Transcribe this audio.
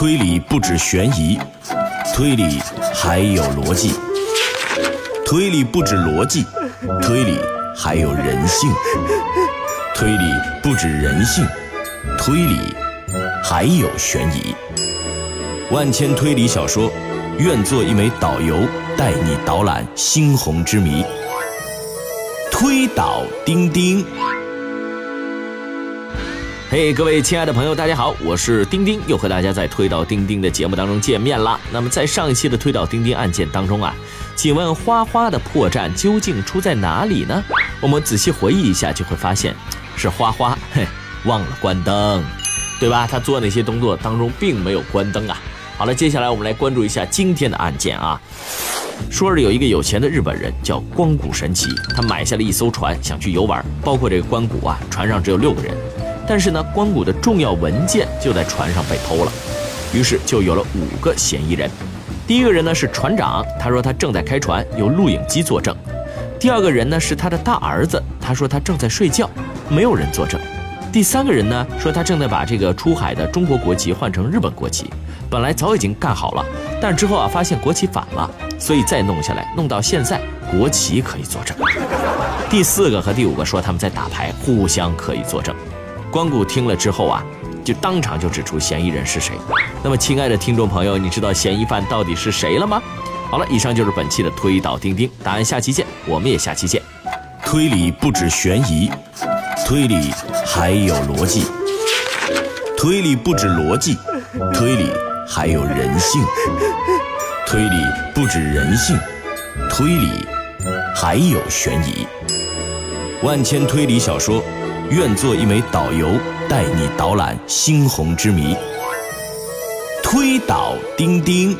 推理不止悬疑，推理还有逻辑。推理不止逻辑，推理还有人性。推理不止人性，推理还有悬疑。万千推理小说，愿做一枚导游，带你导览猩红之谜。推导钉钉。嘿，各位亲爱的朋友，大家好，我是钉钉，又和大家在推导钉钉的节目当中见面了。那么在上一期的推导钉钉案件当中啊，请问花花的破绽究竟出在哪里呢？我们仔细回忆一下，就会发现是花花嘿忘了关灯，对吧？他做那些动作当中并没有关灯啊。好了，接下来我们来关注一下今天的案件啊。说是有一个有钱的日本人叫光谷神奇，他买下了一艘船，想去游玩，包括这个关谷啊，船上只有六个人。但是呢，关谷的重要文件就在船上被偷了，于是就有了五个嫌疑人。第一个人呢是船长，他说他正在开船，有录影机作证。第二个人呢是他的大儿子，他说他正在睡觉，没有人作证。第三个人呢说他正在把这个出海的中国国旗换成日本国旗，本来早已经干好了，但之后啊发现国旗反了，所以再弄下来，弄到现在国旗可以作证。第四个和第五个说他们在打牌，互相可以作证。关谷听了之后啊，就当场就指出嫌疑人是谁。那么，亲爱的听众朋友，你知道嫌疑犯到底是谁了吗？好了，以上就是本期的推导钉钉，答案下期见，我们也下期见。推理不止悬疑，推理还有逻辑。推理不止逻辑，推理还有人性。推理不止人性，推理还有悬疑。万千推理小说。愿做一枚导游，带你导览猩红之谜。推倒钉钉。